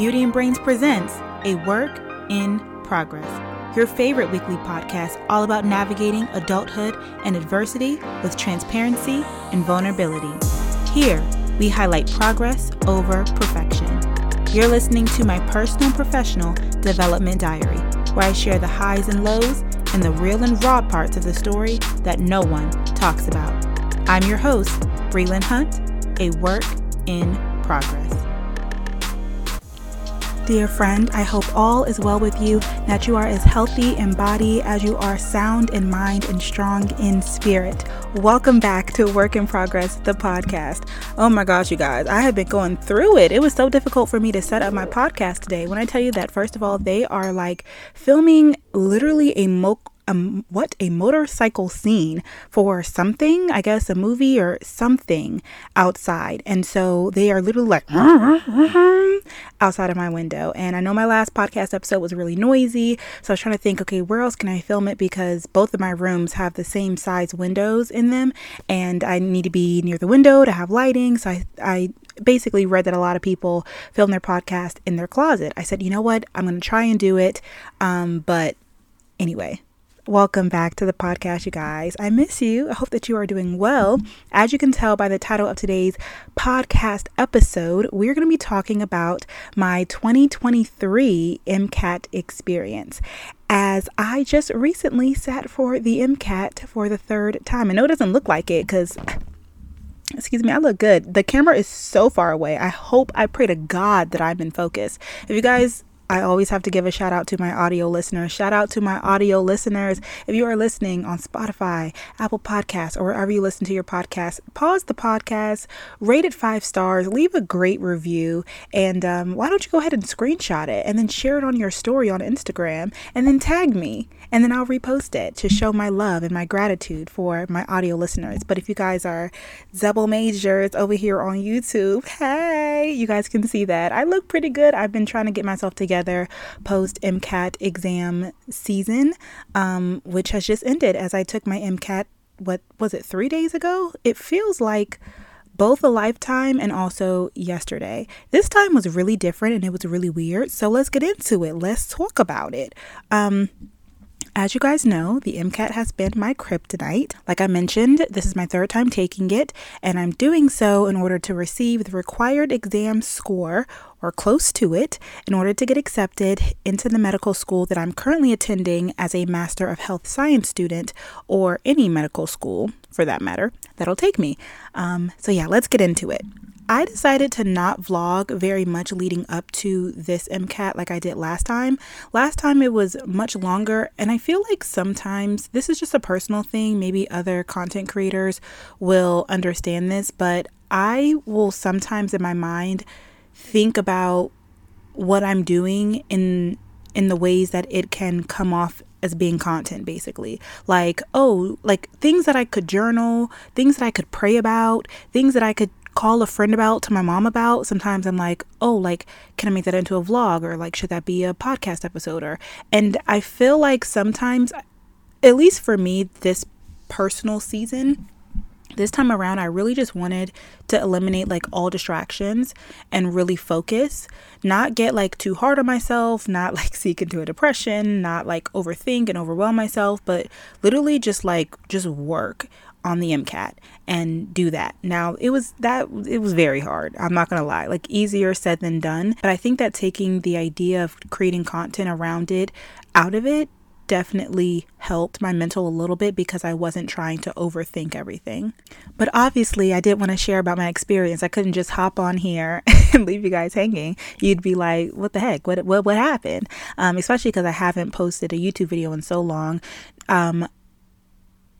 Beauty and Brains presents A Work in Progress, your favorite weekly podcast all about navigating adulthood and adversity with transparency and vulnerability. Here, we highlight progress over perfection. You're listening to my personal professional development diary, where I share the highs and lows and the real and raw parts of the story that no one talks about. I'm your host, Breland Hunt, a work in progress. Dear friend, I hope all is well with you, that you are as healthy in body as you are sound in mind and strong in spirit. Welcome back to Work in Progress, the podcast. Oh my gosh, you guys, I have been going through it. It was so difficult for me to set up my podcast today. When I tell you that, first of all, they are like filming literally a mo- a, what a motorcycle scene for something i guess a movie or something outside. And so they are literally like outside of my window. And i know my last podcast episode was really noisy so i was trying to think okay where else can i film it? Because both of my rooms have the same size windows in them and i need to be near the window to have lighting. So i, I basically read that a lot of people film their podcast in their closet. I said you know what? I'm going to try and do it. Um, but anyway Welcome back to the podcast, you guys. I miss you. I hope that you are doing well. As you can tell by the title of today's podcast episode, we're going to be talking about my 2023 MCAT experience. As I just recently sat for the MCAT for the third time. I know it doesn't look like it because excuse me, I look good. The camera is so far away. I hope, I pray to God that I'm in focus. If you guys I always have to give a shout out to my audio listeners. Shout out to my audio listeners. If you are listening on Spotify, Apple Podcasts, or wherever you listen to your podcast, pause the podcast, rate it five stars, leave a great review, and um, why don't you go ahead and screenshot it and then share it on your story on Instagram and then tag me and then I'll repost it to show my love and my gratitude for my audio listeners. But if you guys are Zebel Majors over here on YouTube, hey, you guys can see that. I look pretty good. I've been trying to get myself together post MCAT exam season, um, which has just ended as I took my MCAT, what was it, three days ago? It feels like both a lifetime and also yesterday. This time was really different and it was really weird. So let's get into it. Let's talk about it. Um, as you guys know, the MCAT has been my kryptonite. Like I mentioned, this is my third time taking it, and I'm doing so in order to receive the required exam score or close to it in order to get accepted into the medical school that I'm currently attending as a Master of Health Science student or any medical school for that matter that'll take me. Um, so, yeah, let's get into it. I decided to not vlog very much leading up to this MCAT like I did last time. Last time it was much longer, and I feel like sometimes this is just a personal thing. Maybe other content creators will understand this, but I will sometimes in my mind think about what I'm doing in in the ways that it can come off as being content basically like oh like things that i could journal things that i could pray about things that i could call a friend about to my mom about sometimes i'm like oh like can i make that into a vlog or like should that be a podcast episode? Or and i feel like sometimes at least for me this personal season this time around, I really just wanted to eliminate like all distractions and really focus, not get like too hard on myself, not like seek into a depression, not like overthink and overwhelm myself, but literally just like just work on the MCAT and do that. Now, it was that it was very hard. I'm not going to lie. Like easier said than done, but I think that taking the idea of creating content around it out of it definitely helped my mental a little bit because I wasn't trying to overthink everything. But obviously, I did want to share about my experience. I couldn't just hop on here and leave you guys hanging. You'd be like, "What the heck? What what what happened?" Um, especially because I haven't posted a YouTube video in so long. Um,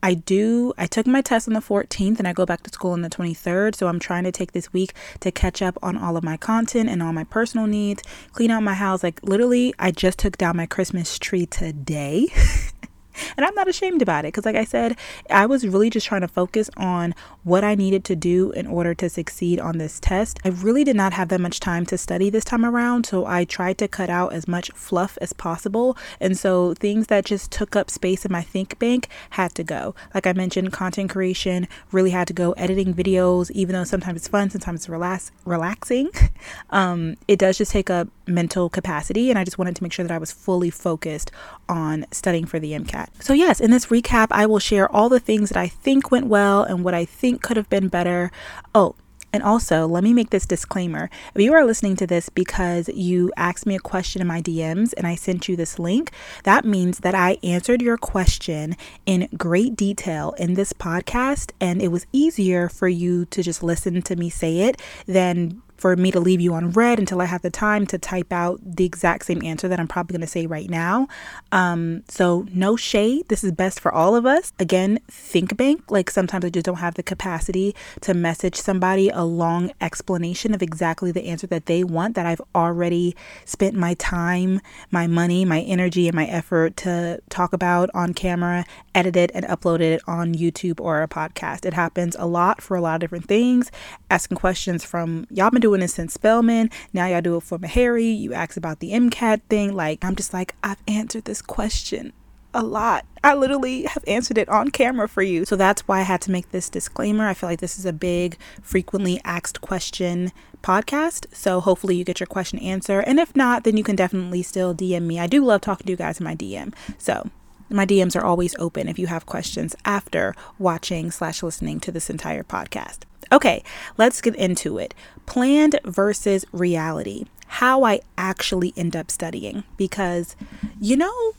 I do, I took my test on the 14th and I go back to school on the 23rd. So I'm trying to take this week to catch up on all of my content and all my personal needs, clean out my house. Like literally, I just took down my Christmas tree today. and I'm not ashamed about it because, like I said, I was really just trying to focus on what I needed to do in order to succeed on this test. I really did not have that much time to study this time around, so I tried to cut out as much fluff as possible. And so things that just took up space in my think bank had to go. Like I mentioned, content creation really had to go, editing videos, even though sometimes it's fun, sometimes it's relax- relaxing. um, it does just take up mental capacity, and I just wanted to make sure that I was fully focused on studying for the MCAT. So, yes, in this recap, I will share all the things that I think went well and what I think could have been better. Oh, and also, let me make this disclaimer. If you are listening to this because you asked me a question in my DMs and I sent you this link, that means that I answered your question in great detail in this podcast. And it was easier for you to just listen to me say it than for me to leave you on read until I have the time to type out the exact same answer that I'm probably going to say right now. Um, so, no shade. This is best for all of us. Again, think bank. Like sometimes I just don't have the capacity to message somebody a long explanation of exactly the answer that they want that I've already spent my time, my money, my energy, and my effort to talk about on camera, edit it, and upload it on YouTube or a podcast. It happens a lot for a lot of different things. Asking questions from y'all been doing doing this since Spelman. Now y'all do it for Meharry. You ask about the MCAT thing. Like, I'm just like, I've answered this question a lot. I literally have answered it on camera for you. So that's why I had to make this disclaimer. I feel like this is a big, frequently asked question podcast. So hopefully you get your question answered. And if not, then you can definitely still DM me. I do love talking to you guys in my DM. So my DMs are always open if you have questions after watching slash listening to this entire podcast. Okay, let's get into it. Planned versus reality. How I actually end up studying. Because, you know,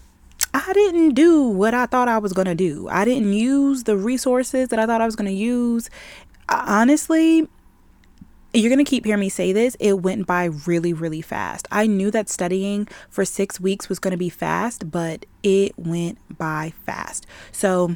I didn't do what I thought I was going to do. I didn't use the resources that I thought I was going to use. Uh, honestly, you're going to keep hearing me say this. It went by really, really fast. I knew that studying for six weeks was going to be fast, but it went by fast. So,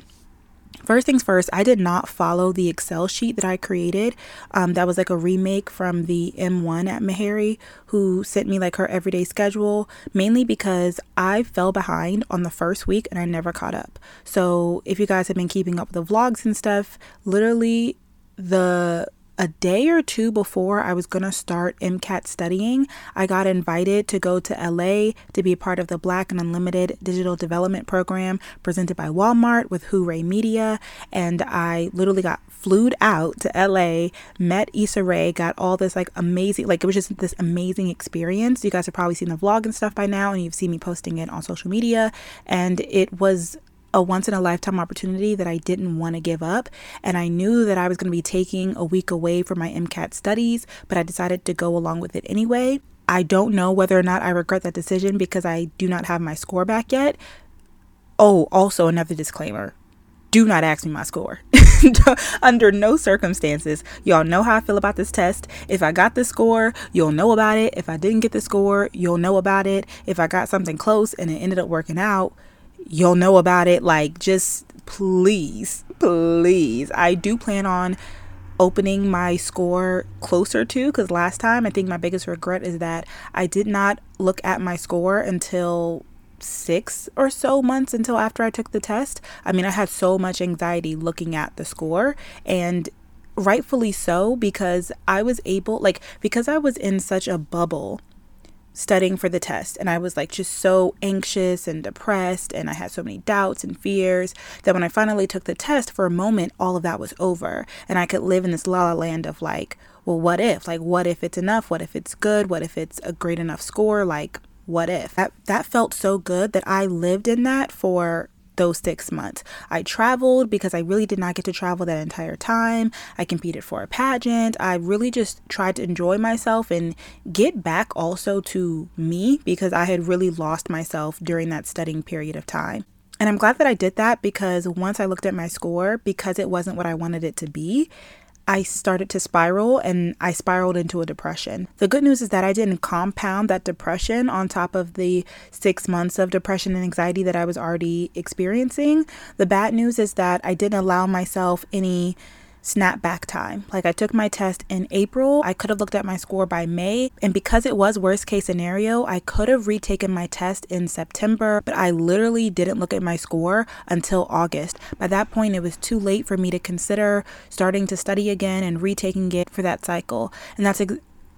First things first, I did not follow the Excel sheet that I created. Um, that was like a remake from the M1 at Meharry, who sent me like her everyday schedule, mainly because I fell behind on the first week and I never caught up. So, if you guys have been keeping up with the vlogs and stuff, literally the a day or two before I was going to start MCAT studying, I got invited to go to LA to be a part of the Black and Unlimited Digital Development Program presented by Walmart with Hoorae Media. And I literally got flued out to LA, met Issa Rae, got all this like amazing, like it was just this amazing experience. You guys have probably seen the vlog and stuff by now, and you've seen me posting it on social media. And it was a once in a lifetime opportunity that I didn't want to give up. And I knew that I was going to be taking a week away from my MCAT studies, but I decided to go along with it anyway. I don't know whether or not I regret that decision because I do not have my score back yet. Oh, also another disclaimer do not ask me my score. Under no circumstances. Y'all know how I feel about this test. If I got the score, you'll know about it. If I didn't get the score, you'll know about it. If I got something close and it ended up working out, you'll know about it. Like, just please, please. I do plan on opening my score closer to because last time I think my biggest regret is that I did not look at my score until six or so months until after I took the test. I mean, I had so much anxiety looking at the score and rightfully so because I was able, like, because I was in such a bubble studying for the test and I was like just so anxious and depressed and I had so many doubts and fears that when I finally took the test for a moment all of that was over and I could live in this la la land of like well what if? Like what if it's enough? What if it's good? What if it's a great enough score? Like what if? That that felt so good that I lived in that for those six months. I traveled because I really did not get to travel that entire time. I competed for a pageant. I really just tried to enjoy myself and get back also to me because I had really lost myself during that studying period of time. And I'm glad that I did that because once I looked at my score, because it wasn't what I wanted it to be, I started to spiral and I spiraled into a depression. The good news is that I didn't compound that depression on top of the six months of depression and anxiety that I was already experiencing. The bad news is that I didn't allow myself any snapback time. Like I took my test in April. I could have looked at my score by May. And because it was worst case scenario, I could have retaken my test in September, but I literally didn't look at my score until August. By that point, it was too late for me to consider starting to study again and retaking it for that cycle. And that's ex-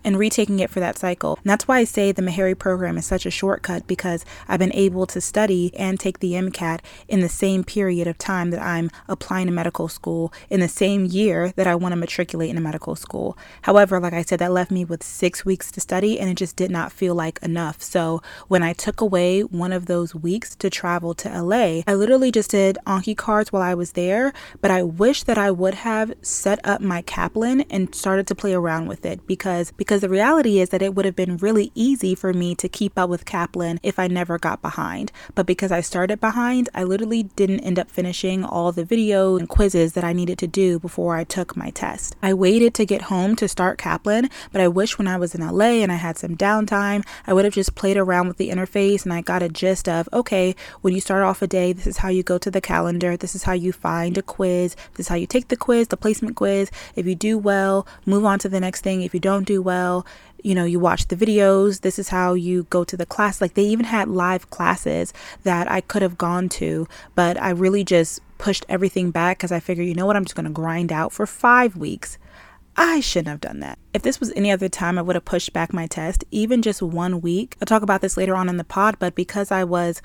and retaking it for that cycle. And that's why I say the Meharry program is such a shortcut because I've been able to study and take the MCAT in the same period of time that I'm applying to medical school in the same year that I want to matriculate in a medical school. However, like I said, that left me with six weeks to study and it just did not feel like enough. So when I took away one of those weeks to travel to LA, I literally just did Anki cards while I was there, but I wish that I would have set up my Kaplan and started to play around with it because because because the reality is that it would have been really easy for me to keep up with Kaplan if I never got behind. But because I started behind, I literally didn't end up finishing all the video and quizzes that I needed to do before I took my test. I waited to get home to start Kaplan, but I wish when I was in LA and I had some downtime, I would have just played around with the interface and I got a gist of okay, when you start off a day, this is how you go to the calendar, this is how you find a quiz, this is how you take the quiz, the placement quiz. If you do well, move on to the next thing. If you don't do well, well you know you watch the videos this is how you go to the class like they even had live classes that i could have gone to but i really just pushed everything back because i figured you know what i'm just going to grind out for five weeks I shouldn't have done that. If this was any other time, I would have pushed back my test, even just one week. I'll talk about this later on in the pod, but because I was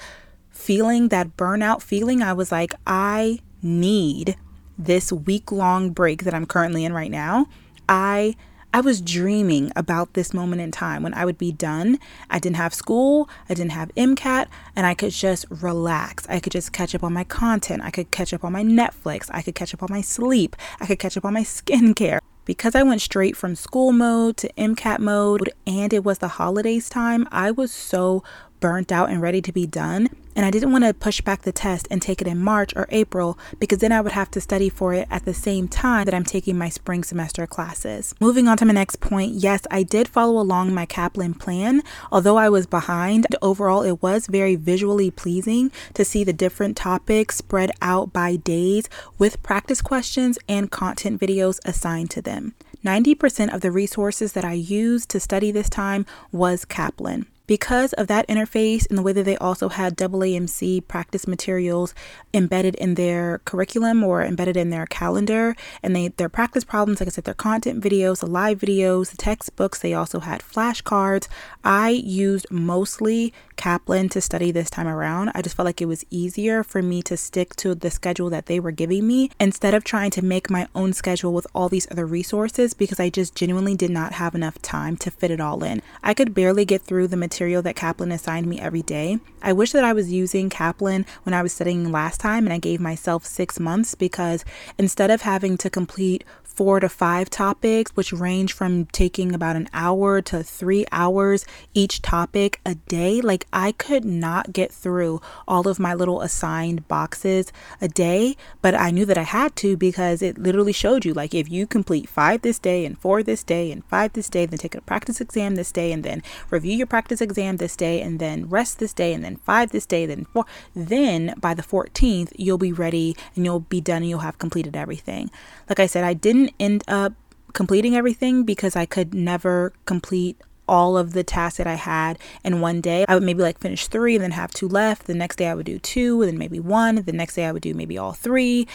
feeling that burnout feeling, I was like, I need this week long break that I'm currently in right now. I I was dreaming about this moment in time when I would be done. I didn't have school, I didn't have MCAT, and I could just relax. I could just catch up on my content. I could catch up on my Netflix. I could catch up on my sleep. I could catch up on my skincare. Because I went straight from school mode to MCAT mode and it was the holidays time, I was so burnt out and ready to be done. And I didn't want to push back the test and take it in March or April because then I would have to study for it at the same time that I'm taking my spring semester classes. Moving on to my next point, yes, I did follow along my Kaplan plan. Although I was behind, overall it was very visually pleasing to see the different topics spread out by days with practice questions and content videos assigned to them. 90% of the resources that I used to study this time was Kaplan. Because of that interface and the way that they also had AAMC practice materials embedded in their curriculum or embedded in their calendar, and they their practice problems, like I said, their content videos, the live videos, the textbooks, they also had flashcards. I used mostly Kaplan to study this time around. I just felt like it was easier for me to stick to the schedule that they were giving me instead of trying to make my own schedule with all these other resources because I just genuinely did not have enough time to fit it all in. I could barely get through the material that Kaplan assigned me every day. I wish that I was using Kaplan when I was studying last time and I gave myself six months because instead of having to complete four to five topics, which range from taking about an hour to three hours each topic a day. Like, I could not get through all of my little assigned boxes a day, but I knew that I had to because it literally showed you, like, if you complete five this day and four this day and five this day, then take a practice exam this day and then review your practice exam this day and then rest this day and then five this day, then four, then by the 14th, you'll be ready and you'll be done and you'll have completed everything. Like I said, I didn't end up completing everything because I could never complete all of the tasks that I had in one day. I would maybe like finish three and then have two left. The next day I would do two and then maybe one. The next day I would do maybe all three.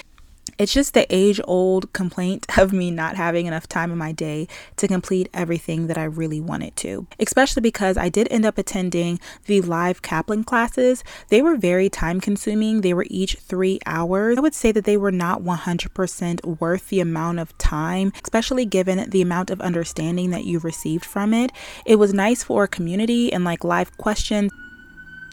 It's just the age old complaint of me not having enough time in my day to complete everything that I really wanted to, especially because I did end up attending the live Kaplan classes. They were very time consuming, they were each three hours. I would say that they were not 100% worth the amount of time, especially given the amount of understanding that you received from it. It was nice for a community and like live questions.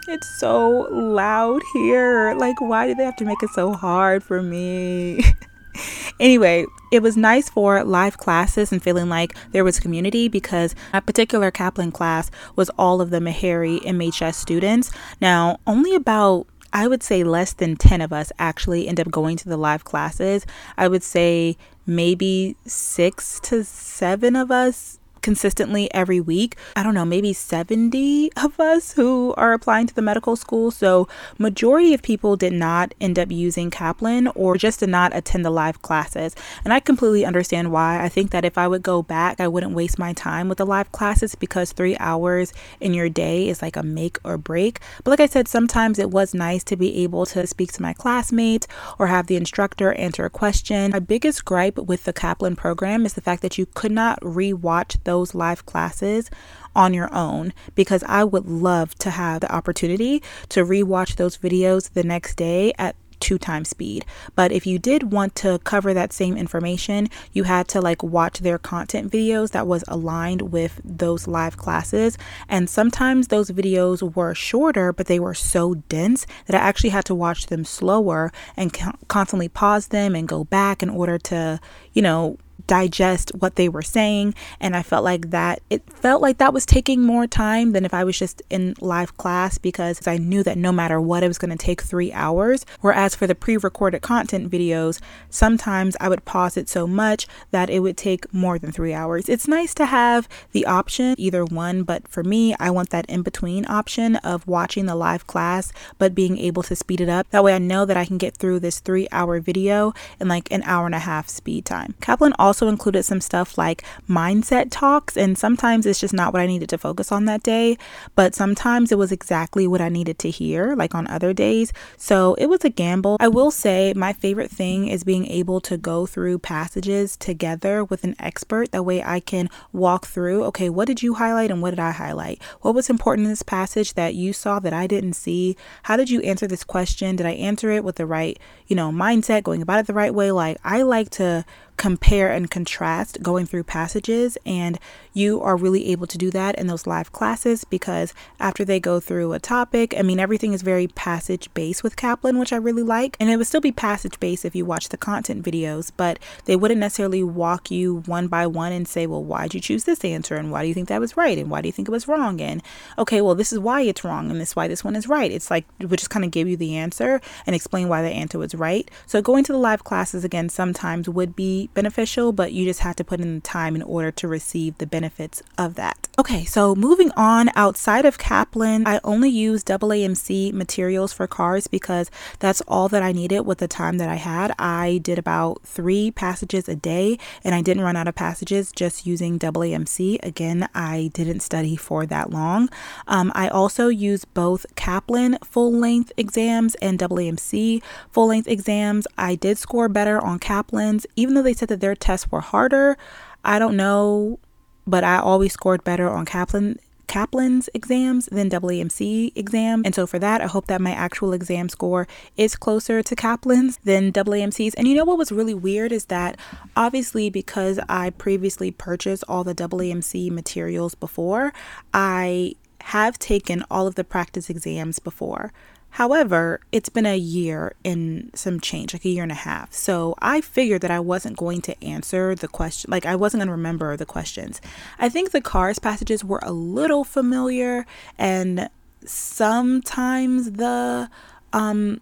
It's so loud here. Like, why do they have to make it so hard for me? anyway, it was nice for live classes and feeling like there was community because a particular Kaplan class was all of the Meharry MHS students. Now, only about I would say less than 10 of us actually end up going to the live classes. I would say maybe six to seven of us consistently every week. I don't know, maybe 70 of us who are applying to the medical school. So, majority of people did not end up using Kaplan or just did not attend the live classes. And I completely understand why. I think that if I would go back, I wouldn't waste my time with the live classes because 3 hours in your day is like a make or break. But like I said, sometimes it was nice to be able to speak to my classmates or have the instructor answer a question. My biggest gripe with the Kaplan program is the fact that you could not re-watch those live classes on your own because I would love to have the opportunity to rewatch those videos the next day at two times speed. But if you did want to cover that same information, you had to like watch their content videos that was aligned with those live classes. And sometimes those videos were shorter, but they were so dense that I actually had to watch them slower and constantly pause them and go back in order to, you know, digest what they were saying and I felt like that it felt like that was taking more time than if I was just in live class because I knew that no matter what it was going to take 3 hours whereas for the pre-recorded content videos sometimes I would pause it so much that it would take more than 3 hours. It's nice to have the option either one but for me I want that in between option of watching the live class but being able to speed it up. That way I know that I can get through this 3 hour video in like an hour and a half speed time. Kaplan also also included some stuff like mindset talks, and sometimes it's just not what I needed to focus on that day, but sometimes it was exactly what I needed to hear, like on other days. So it was a gamble. I will say my favorite thing is being able to go through passages together with an expert. That way I can walk through, okay, what did you highlight and what did I highlight? What was important in this passage that you saw that I didn't see? How did you answer this question? Did I answer it with the right, you know, mindset, going about it the right way? Like, I like to compare and contrast going through passages and you are really able to do that in those live classes because after they go through a topic i mean everything is very passage based with kaplan which i really like and it would still be passage based if you watch the content videos but they wouldn't necessarily walk you one by one and say well why'd you choose this answer and why do you think that was right and why do you think it was wrong? And okay well this is why it's wrong and this is why this one is right. It's like would just kind of give you the answer and explain why the answer was right. So going to the live classes again sometimes would be beneficial, but you just have to put in the time in order to receive the benefits of that. Okay, so moving on outside of Kaplan, I only use AAMC materials for cars because that's all that I needed with the time that I had. I did about three passages a day and I didn't run out of passages just using AAMC. Again, I didn't study for that long. Um, I also use both Kaplan full length exams and AAMC full length exams. I did score better on Kaplan's, even though they said that their tests were harder. I don't know, but I always scored better on Kaplan Kaplan's exams than AAMC exam. And so for that, I hope that my actual exam score is closer to Kaplan's than AAMC's. And you know what was really weird is that obviously because I previously purchased all the AAMC materials before, I have taken all of the practice exams before. However, it's been a year and some change, like a year and a half. So I figured that I wasn't going to answer the question, like I wasn't going to remember the questions. I think the cars passages were a little familiar, and sometimes the um,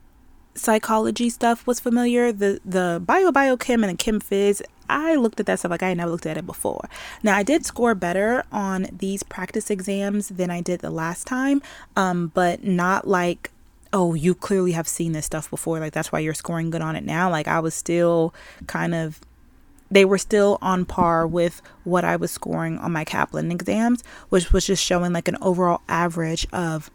psychology stuff was familiar. The the bio biochem and the chem phys, I looked at that stuff like I never looked at it before. Now I did score better on these practice exams than I did the last time, um, but not like oh, you clearly have seen this stuff before. Like, that's why you're scoring good on it now. Like, I was still kind of, they were still on par with what I was scoring on my Kaplan exams, which was just showing like an overall average of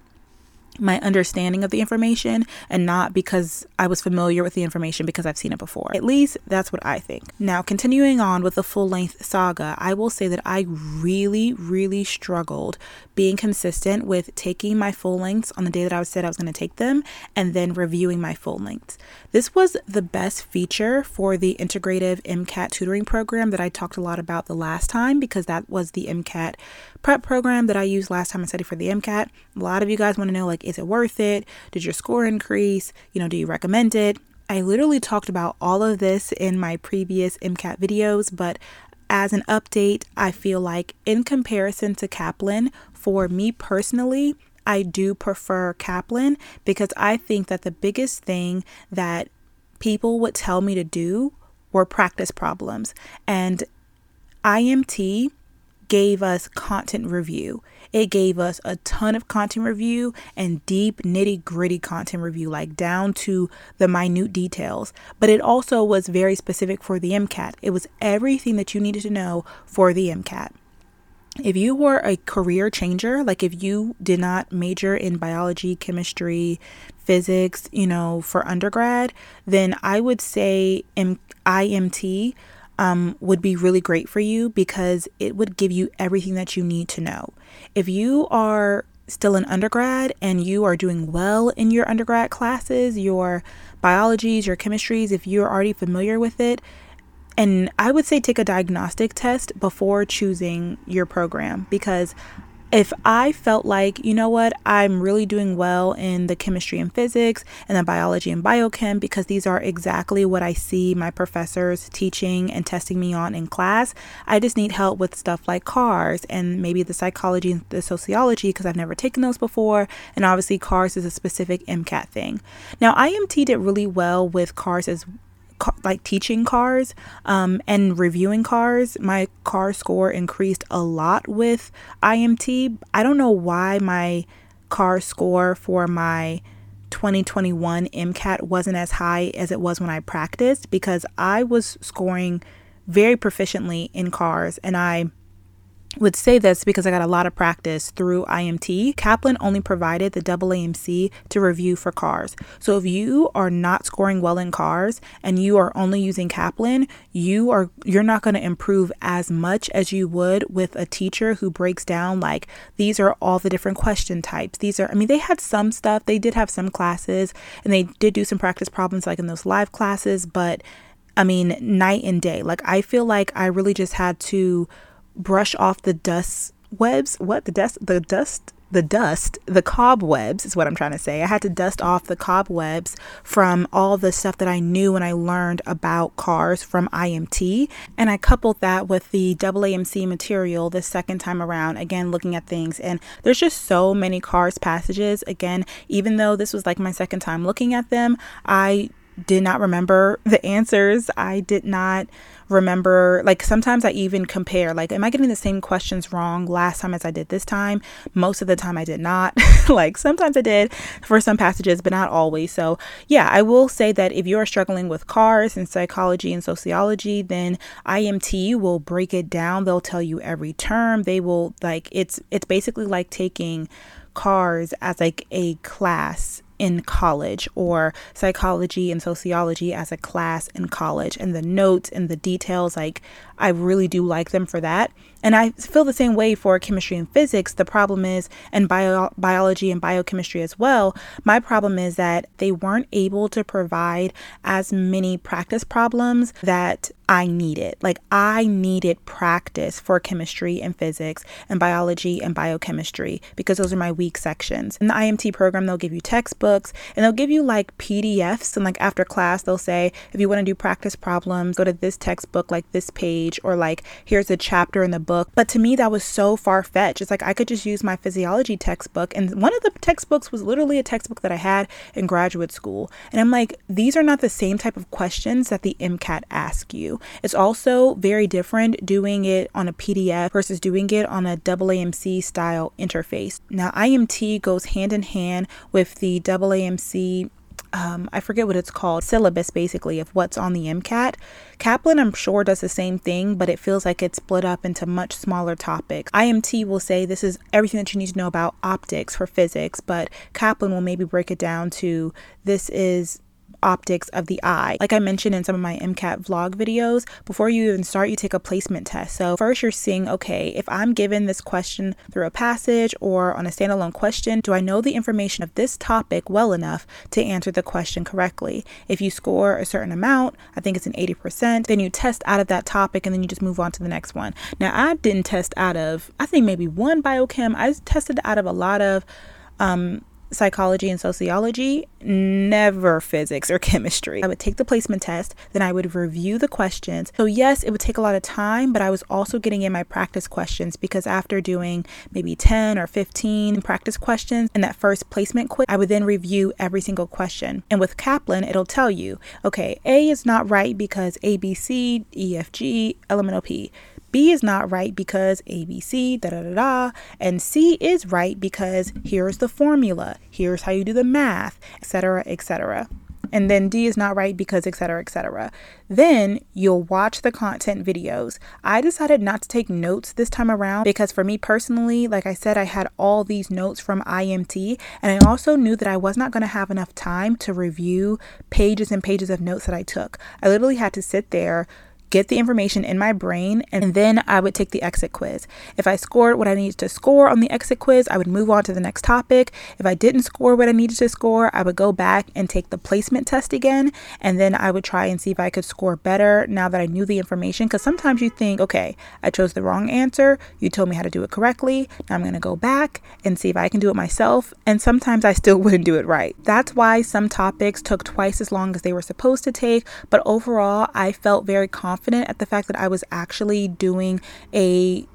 my understanding of the information and not because I was familiar with the information because I've seen it before. At least that's what I think. Now, continuing on with the full length saga, I will say that I really, really struggled being consistent with taking my full lengths on the day that I said I was going to take them and then reviewing my full lengths. This was the best feature for the integrative MCAT tutoring program that I talked a lot about the last time because that was the MCAT prep program that I used last time I studied for the MCAT. A lot of you guys want to know like, is it worth it? Did your score increase? You know, do you recommend it? I literally talked about all of this in my previous MCAT videos, but as an update, I feel like in comparison to Kaplan, for me personally, I do prefer Kaplan because I think that the biggest thing that people would tell me to do were practice problems. And IMT gave us content review. It gave us a ton of content review and deep, nitty gritty content review, like down to the minute details. But it also was very specific for the MCAT. It was everything that you needed to know for the MCAT. If you were a career changer, like if you did not major in biology, chemistry, physics, you know, for undergrad, then I would say IMT um, would be really great for you because it would give you everything that you need to know. If you are still an undergrad and you are doing well in your undergrad classes, your biologies, your chemistries, if you're already familiar with it, and I would say take a diagnostic test before choosing your program because if I felt like, you know what, I'm really doing well in the chemistry and physics and the biology and biochem because these are exactly what I see my professors teaching and testing me on in class. I just need help with stuff like CARS and maybe the psychology and the sociology because I've never taken those before. And obviously, CARS is a specific MCAT thing. Now, IMT did really well with CARS as like teaching CARS um, and reviewing CARS. My car score increased a lot with imt i don't know why my car score for my 2021 mcat wasn't as high as it was when i practiced because i was scoring very proficiently in CARS and i would say this because I got a lot of practice through IMT. Kaplan only provided the AAMC to review for CARS. So if you are not scoring well in CARS and you are only using Kaplan, you are you're not going to improve as much as you would with a teacher who breaks down like these are all the different question types. These are I mean they had some stuff, they did have some classes and they did do some practice problems like in those live classes, but I mean night and day. Like I feel like I really just had to brush off the dust webs. What the dust? The dust. The dust, the cobwebs is what I'm trying to say. I had to dust off the cobwebs from all the stuff that I knew and I learned about CARS from IMT. And I coupled that with the AAMC material the second time around, again, looking at things. And there's just so many CARS passages. Again, even though this was like my second time looking at them, I did not remember the answers. I did not remember like sometimes I even compare like am I getting the same questions wrong last time as I did this time? Most of the time I did not. like sometimes I did for some passages but not always. So, yeah, I will say that if you are struggling with CARS and psychology and sociology, then IMT will break it down. They'll tell you every term. They will like it's it's basically like taking CARS as like a class in college or psychology and sociology as a class in college. And the notes and the details like I really do like them for that. And I feel the same way for chemistry and physics. The problem is and bio- biology and biochemistry as well my problem is that they weren't able to provide as many practice problems that I needed. Like, I needed practice for chemistry and physics and biology and biochemistry because those are my weak sections. In the IMT program, they'll give you textbooks and they'll give you like PDFs. And like after class, they'll say, if you want to do practice problems, go to this textbook, like this page, or like here's a chapter in the book. But to me, that was so far fetched. It's like I could just use my physiology textbook. And one of the textbooks was literally a textbook that I had in graduate school. And I'm like, these are not the same type of questions that the MCAT asks you. It's also very different doing it on a PDF versus doing it on a AAMC style interface. Now, IMT goes hand in hand with the AAMC um, I forget what it's called, syllabus basically of what's on the MCAT. Kaplan, I'm sure, does the same thing, but it feels like it's split up into much smaller topics. IMT will say this is everything that you need to know about optics for physics, but Kaplan will maybe break it down to this is optics of the eye. Like I mentioned in some of my MCAT vlog videos, before you even start, you take a placement test. So first you're seeing, okay, if I'm given this question through a passage or on a standalone question, do I know the information of this topic well enough to answer the question correctly? If you score a certain amount, I think it's an 80%, then you test out of that topic and then you just move on to the next one. Now I didn't test out of, I think maybe one biochem. I tested out of a lot of um, psychology and sociology, never physics or chemistry. I would take the placement test, then I would review the questions. So, yes, it would take a lot of time, but I was also getting in my practice questions because after doing maybe 10 or 15 practice questions in that first placement quiz, I would then review every single question. And with Kaplan, it'll tell you, okay, A is not right because A, B, C, E, F, G, elemental P. B is not right because ABC, da da da da, and C is right because here's the formula, here's how you do the math, etc., etc and then D is not right because etc etc. Then you'll watch the content videos. I decided not to take notes this time around because for me personally, like I said, I had all these notes from IMT and I also knew that I was not going to have enough time to review pages and pages of notes that I took. I literally had to sit there get the information in my brain, and then I would take the exit quiz. If I scored what I needed to score on the exit quiz, I would move on to the next topic. If I didn't score what I needed to score, I would go back and take the placement test again, and then I would try and see if I could score better now that I knew the information. Because sometimes you think, okay, I chose the wrong answer, you told me how to do it correctly, now I'm gonna go back and see if I can do it myself, and sometimes I still wouldn't do it right. That's why some topics took twice as long as they were supposed to take, but overall, I felt very confident confident at the fact that I was actually doing a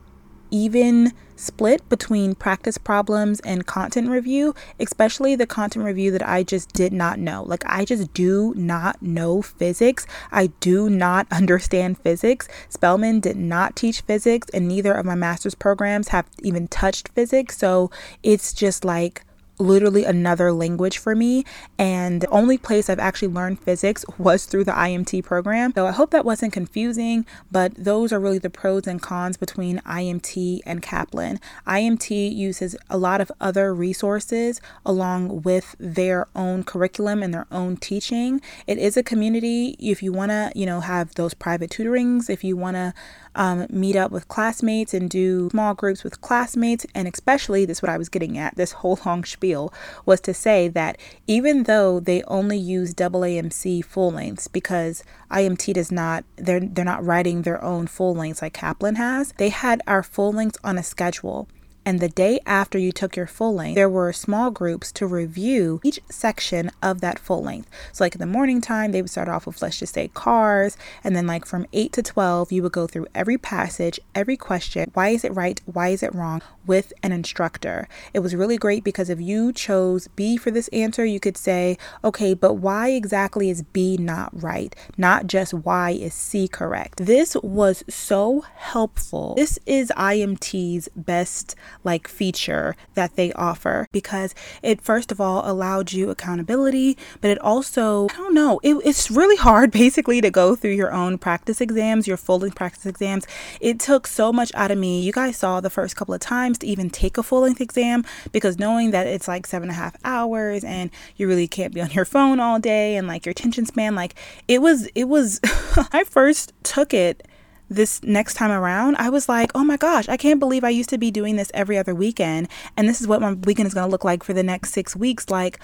even split between practice problems and content review, especially the content review that I just did not know. Like, I just do not know physics. I do not understand physics. Spelman did not teach physics, and neither of my master's programs have even touched physics. So it's just like, literally another language for me. And the only place I've actually learned physics was through the IMT program. So I hope that wasn't confusing, but those are really the pros and cons between IMT and Kaplan. IMT uses a lot of other resources along with their own curriculum and their own teaching. It is a community if you want to, you know, have those private tutorings, if you want to um, meet up with classmates and do small groups with classmates. And especially, this is what I was getting at this whole long spiel was to say that even though they only use AAMC full lengths because IMT does not, they're, they're not writing their own full lengths like Kaplan has, they had our full lengths on a schedule. And the day after you took your full length, there were small groups to review each section of that full length. So, like in the morning time, they would start off with, let's just say, cars. And then, like from 8 to 12, you would go through every passage, every question. Why is it right? Why is it wrong? With an instructor. It was really great because if you chose B for this answer, you could say, okay, but why exactly is B not right? Not just why is C correct. This was so helpful. This is IMT's best like feature that they offer because it first of all allowed you accountability, but it also, I don't know, it, it's really hard basically to go through your own practice exams, your full length practice exams. It took so much out of me. You guys saw the first couple of times to even take a full length exam because knowing that it's like seven and a half hours and you really can't be on your phone all day and like your attention span, like it was, it was, I first took it this next time around, I was like, oh my gosh, I can't believe I used to be doing this every other weekend. And this is what my weekend is going to look like for the next six weeks. Like,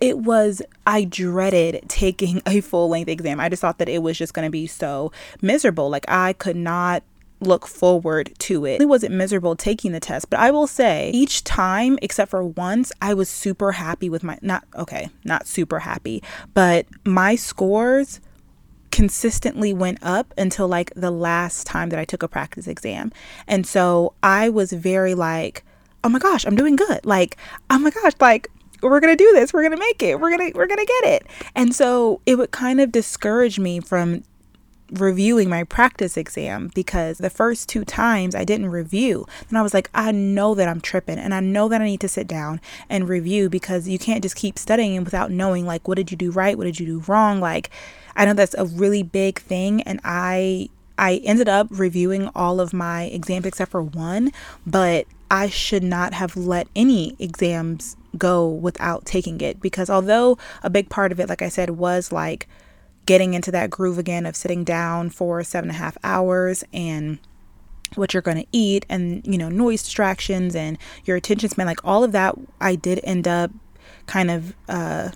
it was, I dreaded taking a full length exam. I just thought that it was just going to be so miserable. Like, I could not look forward to it. It wasn't miserable taking the test, but I will say each time except for once, I was super happy with my not okay, not super happy, but my scores consistently went up until like the last time that I took a practice exam. And so I was very like, oh my gosh, I'm doing good. Like, oh my gosh, like we're going to do this. We're going to make it. We're going to we're going to get it. And so it would kind of discourage me from reviewing my practice exam because the first two times I didn't review. And I was like, I know that I'm tripping and I know that I need to sit down and review because you can't just keep studying without knowing like what did you do right, what did you do wrong? Like I know that's a really big thing and I I ended up reviewing all of my exams except for one, but I should not have let any exams go without taking it because although a big part of it, like I said, was like getting into that groove again of sitting down for seven and a half hours and what you're going to eat and you know noise distractions and your attention span like all of that i did end up kind of uh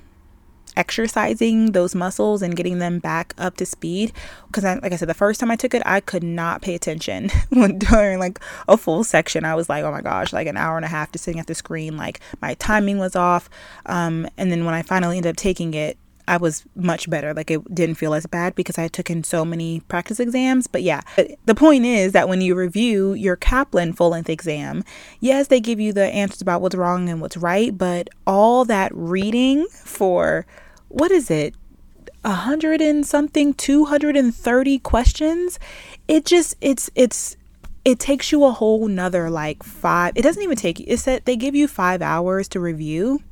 exercising those muscles and getting them back up to speed. Because like i said the first time i took it i could not pay attention during like a full section. I was like oh my gosh like an hour and a half just sitting at the screen like my timing was off. Um, and then when i finally ended up taking it I was much better. Like it didn't feel as bad because I took in so many practice exams. But yeah, the point is that when you review your Kaplan full length exam, yes, they give you the answers about what's wrong and what's right, but all that reading for what is it? A hundred and something, 230 questions. It just, it's, it's, it takes you a whole nother like five it doesn't even take you it said they give you five hours to review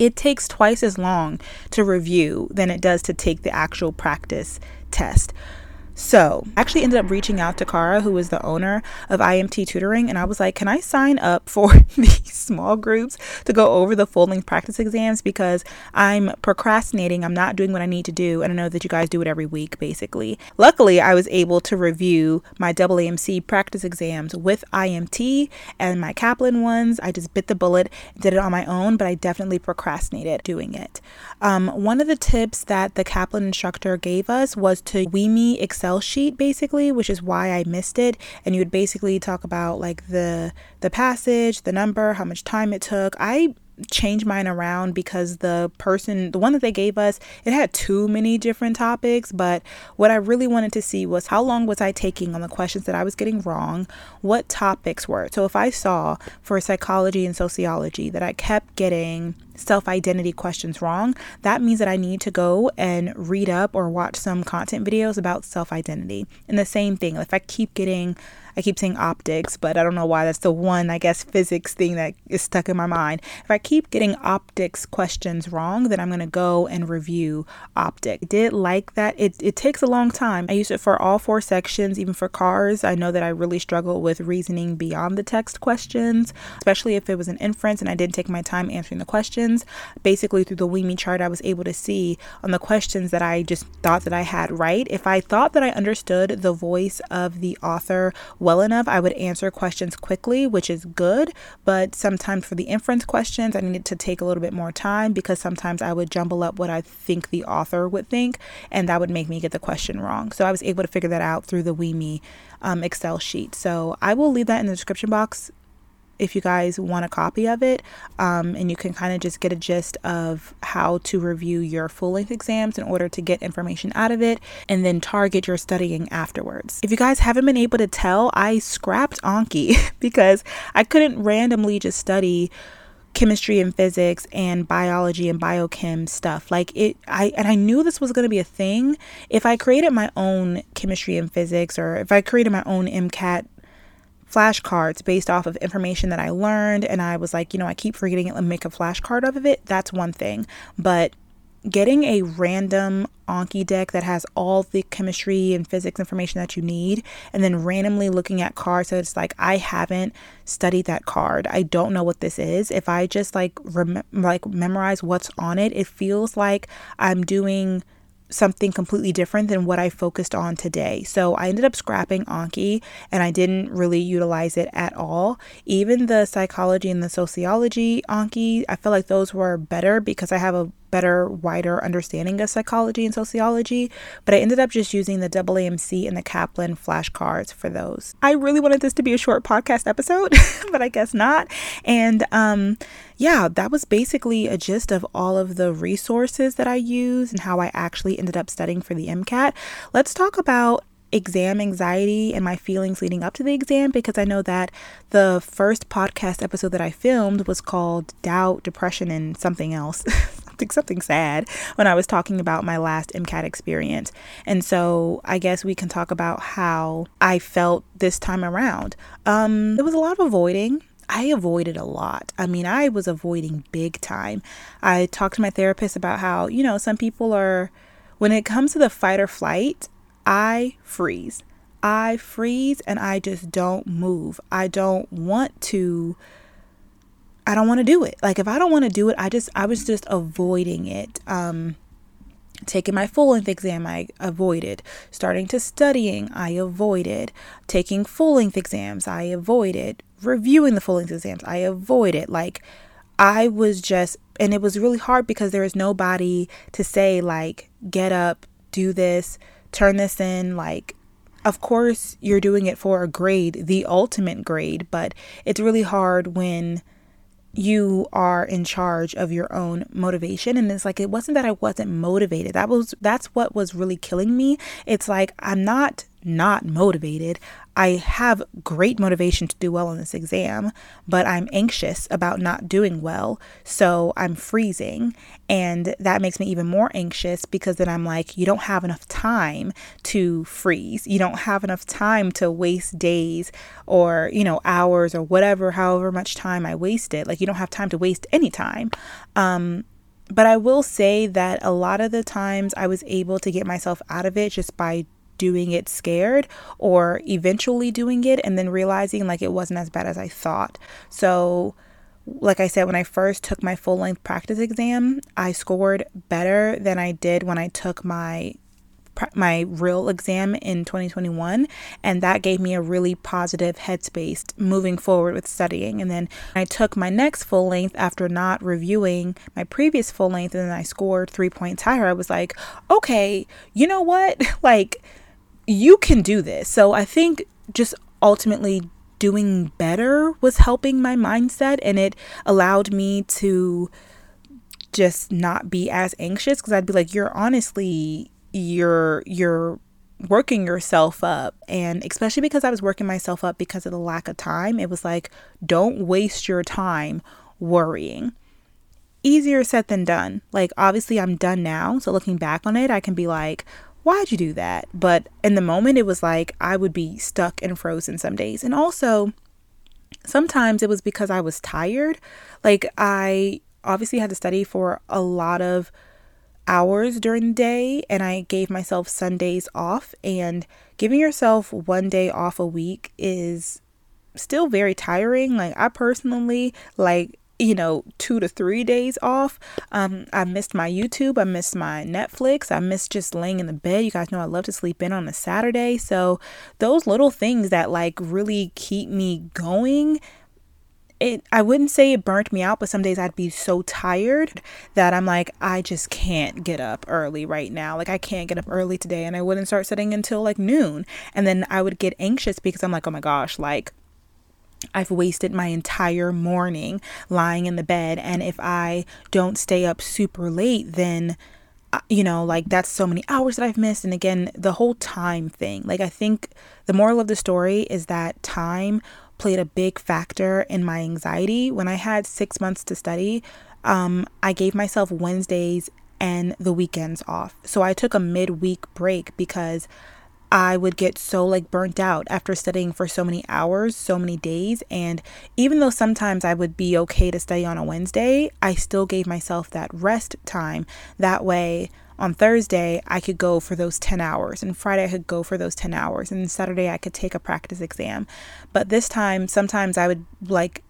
it takes twice as long to review than it does to take the actual practice test so I actually ended up reaching out to Kara, who is the owner of IMT Tutoring, and I was like, Can I sign up for these small groups to go over the full length practice exams? Because I'm procrastinating, I'm not doing what I need to do, and I know that you guys do it every week, basically. Luckily, I was able to review my AAMC practice exams with IMT and my Kaplan ones. I just bit the bullet, did it on my own, but I definitely procrastinated doing it. Um, one of the tips that the Kaplan instructor gave us was to WeMe Excel Excel sheet basically, which is why I missed it. And you would basically talk about like the the passage, the number, how much time it took. I change mine around because the person, the one that they gave us, it had too many different topics. But what I really wanted to see was how long was I taking on the questions that I was getting wrong? What topics were? So if I saw for psychology and sociology that I kept getting self identity questions wrong, that means that I need to go and read up or watch some content videos about self identity. And the same thing, if I keep getting I keep saying optics, but I don't know why that's the one, I guess, physics thing that is stuck in my mind. If I keep getting optics questions wrong, then I'm going to go and review optic. Did like that. It, it takes a long time. I use it for all four sections, even for cars. I know that I really struggle with reasoning beyond the text questions, especially if it was an inference and I didn't take my time answering the questions. Basically, through the WeMe chart, I was able to see on the questions that I just thought that I had right. If I thought that I understood the voice of the author well enough, I would answer questions quickly, which is good. But sometimes for the inference questions, I needed to take a little bit more time because sometimes I would jumble up what I think the author would think, and that would make me get the question wrong. So I was able to figure that out through the WeMe um, Excel sheet. So I will leave that in the description box if you guys want a copy of it. Um, and you can kind of just get a gist of how to review your full length exams in order to get information out of it and then target your studying afterwards. If you guys haven't been able to tell, I scrapped Anki because I couldn't randomly just study chemistry and physics and biology and biochem stuff like it i and i knew this was going to be a thing if i created my own chemistry and physics or if i created my own mcat flashcards based off of information that I learned. And I was like, you know, I keep forgetting it. Let make a flashcard of it. That's one thing. But getting a random Anki deck that has all the chemistry and physics information that you need, and then randomly looking at cards. So it's like I haven't studied that card. I don't know what this is. If I just like rem- like memorize what's on it, it feels like I'm doing something completely different than what I focused on today. So I ended up scrapping Anki and I didn't really utilize it at all. Even the psychology and the sociology Anki, I feel like those were better because I have a better, wider understanding of psychology and sociology, but I ended up just using the AAMC and the Kaplan flashcards for those. I really wanted this to be a short podcast episode, but I guess not. And um, yeah, that was basically a gist of all of the resources that I use and how I actually ended up studying for the MCAT. Let's talk about exam anxiety and my feelings leading up to the exam because I know that the first podcast episode that I filmed was called Doubt, Depression, and something else. something something sad when I was talking about my last MCAT experience. And so I guess we can talk about how I felt this time around. Um it was a lot of avoiding. I avoided a lot. I mean, I was avoiding big time. I talked to my therapist about how, you know, some people are when it comes to the fight or flight, I freeze. I freeze and I just don't move. I don't want to I don't want to do it. Like if I don't want to do it, I just I was just avoiding it. Um taking my full length exam I avoided. Starting to studying, I avoided. Taking full length exams, I avoided. Reviewing the full length exams, I avoided. Like I was just and it was really hard because there was nobody to say like get up, do this, turn this in like of course you're doing it for a grade, the ultimate grade, but it's really hard when you are in charge of your own motivation. And it's like it wasn't that I wasn't motivated. That was that's what was really killing me. It's like I'm not not motivated. I have great motivation to do well on this exam, but I'm anxious about not doing well. So I'm freezing. And that makes me even more anxious because then I'm like, you don't have enough time to freeze. You don't have enough time to waste days or, you know, hours or whatever, however much time I wasted. Like, you don't have time to waste any time. Um, but I will say that a lot of the times I was able to get myself out of it just by doing it scared or eventually doing it and then realizing like it wasn't as bad as I thought. So, like I said, when I first took my full length practice exam, I scored better than I did when I took my my real exam in 2021 and that gave me a really positive headspace moving forward with studying. And then I took my next full length after not reviewing my previous full length and then I scored 3 points higher. I was like okay you know what? Like you can do this. So I think just ultimately doing better was helping my mindset and it allowed me to just not be as anxious because I'd be like you're honestly you're you're working yourself up. And especially because I was working myself up because of the lack of time it was like don't waste your time worrying. Easier said than done. Like obviously I'm done now so looking back on it I can be like why'd you do that? But in the moment, it was like I would be stuck and frozen some days. And also, sometimes it was because I was tired. Like, I obviously had to study for a lot of hours during the day, and I gave myself Sundays off. And giving yourself one day off a week is still very tiring. Like, I personally, like, you know, two to three days off. Um, I missed my YouTube. I missed my Netflix. I missed just laying in the bed. You guys know I love to sleep in on a Saturday. So those little things that like really keep me going. It, I wouldn't say it burnt me out, but some days I'd be so tired that I'm like, I just can't get up early right now. Like, I can't get up early today, and I wouldn't start setting until like noon. And then I would get anxious because I'm like, oh my gosh, like, I've wasted my entire morning lying in the bed. And if I don't stay up super late, then, uh, you know, like that's so many hours that I've missed. And again, the whole time thing. Like, I think the moral of the story is that time played a big factor in my anxiety. When I had six months to study, um, I gave myself Wednesdays and the weekends off. So I took a midweek break because I would get so like burnt out after studying for so many hours, so many days. And even though sometimes I would be okay to study on a Wednesday, I still gave myself that rest time. That way, on Thursday, I could go for those 10 hours, and Friday, I could go for those 10 hours, and Saturday, I could take a practice exam. But this time, sometimes I would like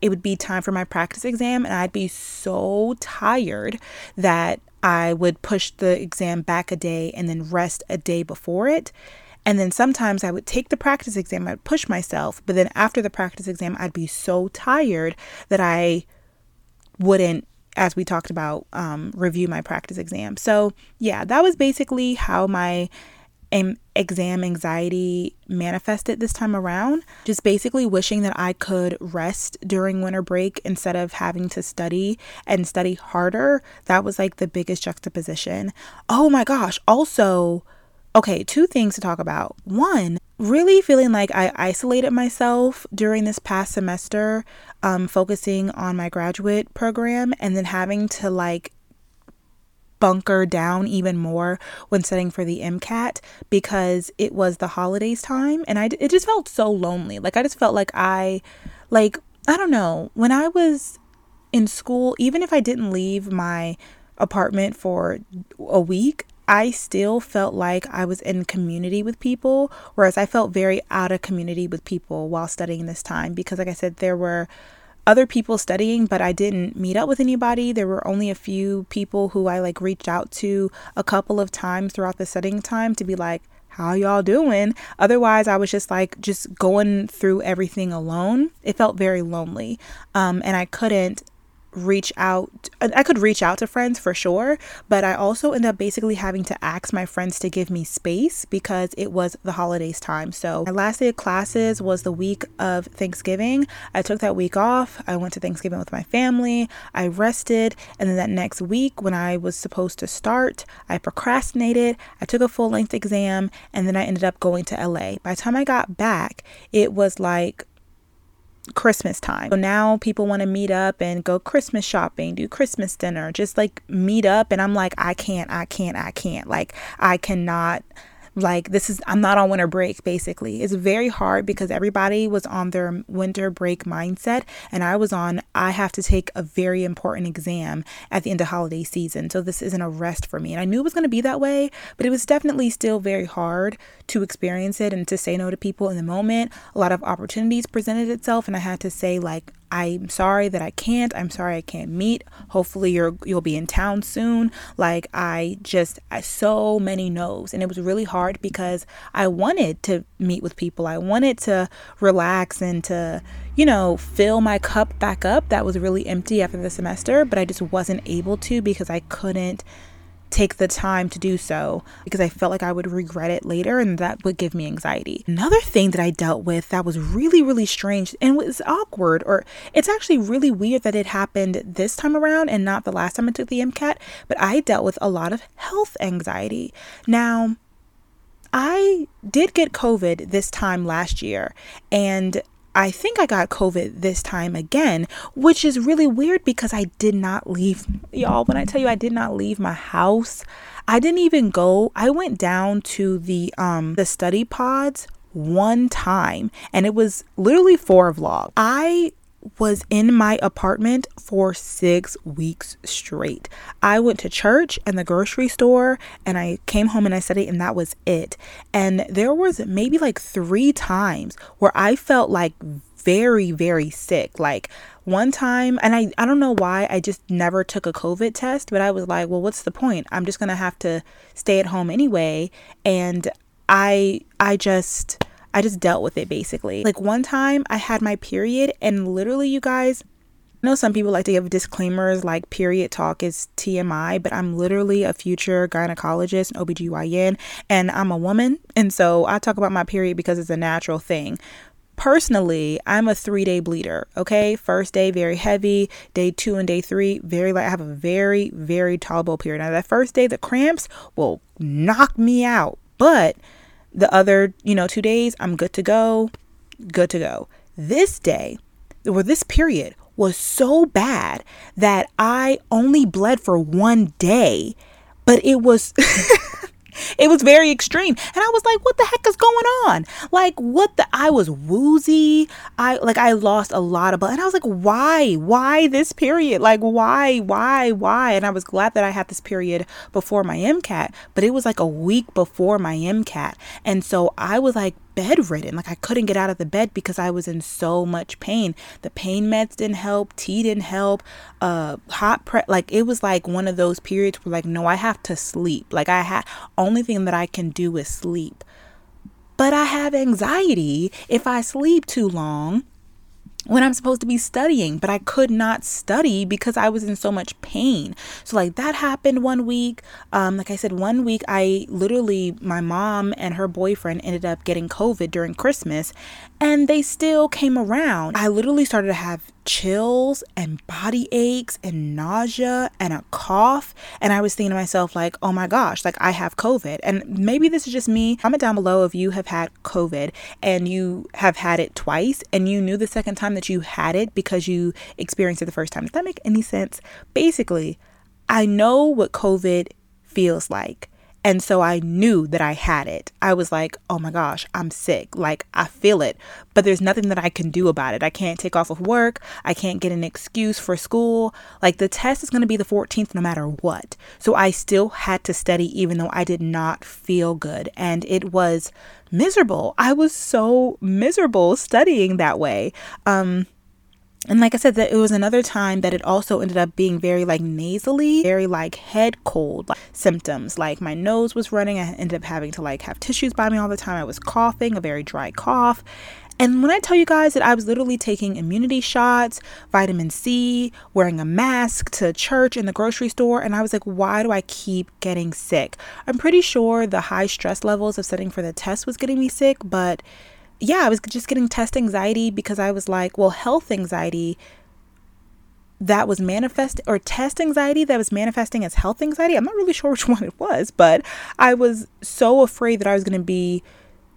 it would be time for my practice exam, and I'd be so tired that I would push the exam back a day and then rest a day before it. And then sometimes I would take the practice exam, I'd push myself, but then after the practice exam, I'd be so tired that I wouldn't, as we talked about, um, review my practice exam. So, yeah, that was basically how my exam anxiety manifested this time around. Just basically wishing that I could rest during winter break instead of having to study and study harder. That was like the biggest juxtaposition. Oh my gosh. Also, okay, two things to talk about. One, really feeling like I isolated myself during this past semester, um, focusing on my graduate program and then having to like bunker down even more when studying for the MCAT because it was the holidays time and I it just felt so lonely. Like I just felt like I like I don't know, when I was in school, even if I didn't leave my apartment for a week, I still felt like I was in community with people, whereas I felt very out of community with people while studying this time because, like I said, there were other people studying, but I didn't meet up with anybody. There were only a few people who I like reached out to a couple of times throughout the studying time to be like, how y'all doing? Otherwise, I was just like just going through everything alone. It felt very lonely. Um, and I couldn't reach out. I could reach out to friends for sure, but I also ended up basically having to ask my friends to give me space because it was the holidays time. So my last day of classes was the week of Thanksgiving. I took that week off. I went to Thanksgiving with my family. I rested, and then that next week when I was supposed to start, I procrastinated. I took a full length exam, and then I ended up going to LA. By the time I got back, it was like Christmas time. So now people want to meet up and go Christmas shopping, do Christmas dinner, just like meet up. And I'm like, I can't, I can't, I can't. Like, I cannot like this is i'm not on winter break basically. It's very hard because everybody was on their winter break mindset and i was on i have to take a very important exam at the end of holiday season. So this isn't a rest for me. And i knew it was going to be that way but it was definitely still very hard to experience it and to say no to people in the moment. A lot of opportunities presented itself and i had to say like I'm sorry that I can't. I'm sorry I can't meet. Hopefully you're you'll be in town soon. Like I just I so many no's and it was really hard because I wanted to meet with people. I wanted to relax and to, you know, fill my cup back up that was really empty after the semester, but I just wasn't able to because I couldn't take the time to do so because I felt like I would regret it later and that would give me anxiety. Another thing that I dealt with that was really, really strange and was awkward, or it's actually really weird that it happened this time around and not the last time I took the MCAT, but I dealt with a lot of health anxiety. Now, I did get COVID this time last year, and I think I got COVID this time again, which is really weird because I did not leave. Y'all, when I tell you I did not leave my house, I didn't even go. I went down to the um the study pods one time and it was literally for a vlog. I was in my apartment for six weeks straight. I went to church and the grocery store and I came home and I studied and that was it. And there was maybe like three times where I felt like very, very sick. Like one time, and I, I don't know why, I just never took a COVID test, but I was like, well, what's the point? I'm just going to have to stay at home anyway. And I, I just, I just dealt with it basically. Like one time I had my period and literally you guys I know some people like to give disclaimers like period talk is TMI, but I'm literally a future gynecologist and OBGYN and I'm a woman. And so I talk about my period because it's a natural thing. Personally, I'm a three day bleeder. Okay. First day, very heavy. Day two and day three, very light. I have a very, very tolerable period. Now, that first day, the cramps will knock me out. But the other, you know, two days, I'm good to go, good to go. This day, or this period, was so bad that I only bled for one day, but it was. It was very extreme. And I was like, what the heck is going on? Like, what the I was woozy. I like I lost a lot of blood. And I was like, why? Why this period? Like, why? Why? Why? And I was glad that I had this period before my MCAT, but it was like a week before my MCAT. And so I was like, bedridden. Like I couldn't get out of the bed because I was in so much pain. The pain meds didn't help, tea didn't help, uh hot pre like it was like one of those periods where like no, I have to sleep. Like I had only thing that I can do is sleep. But I have anxiety if I sleep too long when I'm supposed to be studying, but I could not study because I was in so much pain. So, like, that happened one week. Um, like I said, one week, I literally, my mom and her boyfriend ended up getting COVID during Christmas, and they still came around. I literally started to have chills and body aches and nausea and a cough. And I was thinking to myself, like, oh my gosh, like I have COVID. And maybe this is just me. Comment down below if you have had COVID and you have had it twice and you knew the second time that you had it because you experienced it the first time. Does that make any sense? Basically, I know what COVID feels like. And so I knew that I had it. I was like, oh my gosh, I'm sick. Like, I feel it, but there's nothing that I can do about it. I can't take off of work. I can't get an excuse for school. Like, the test is going to be the 14th no matter what. So I still had to study, even though I did not feel good. And it was miserable. I was so miserable studying that way. Um, and like I said, that it was another time that it also ended up being very like nasally, very like head cold like, symptoms. Like my nose was running. I ended up having to like have tissues by me all the time. I was coughing, a very dry cough. And when I tell you guys that I was literally taking immunity shots, vitamin C, wearing a mask to church in the grocery store, and I was like, why do I keep getting sick? I'm pretty sure the high stress levels of studying for the test was getting me sick, but yeah, I was just getting test anxiety because I was like, well, health anxiety that was manifest or test anxiety that was manifesting as health anxiety. I'm not really sure which one it was, but I was so afraid that I was going to be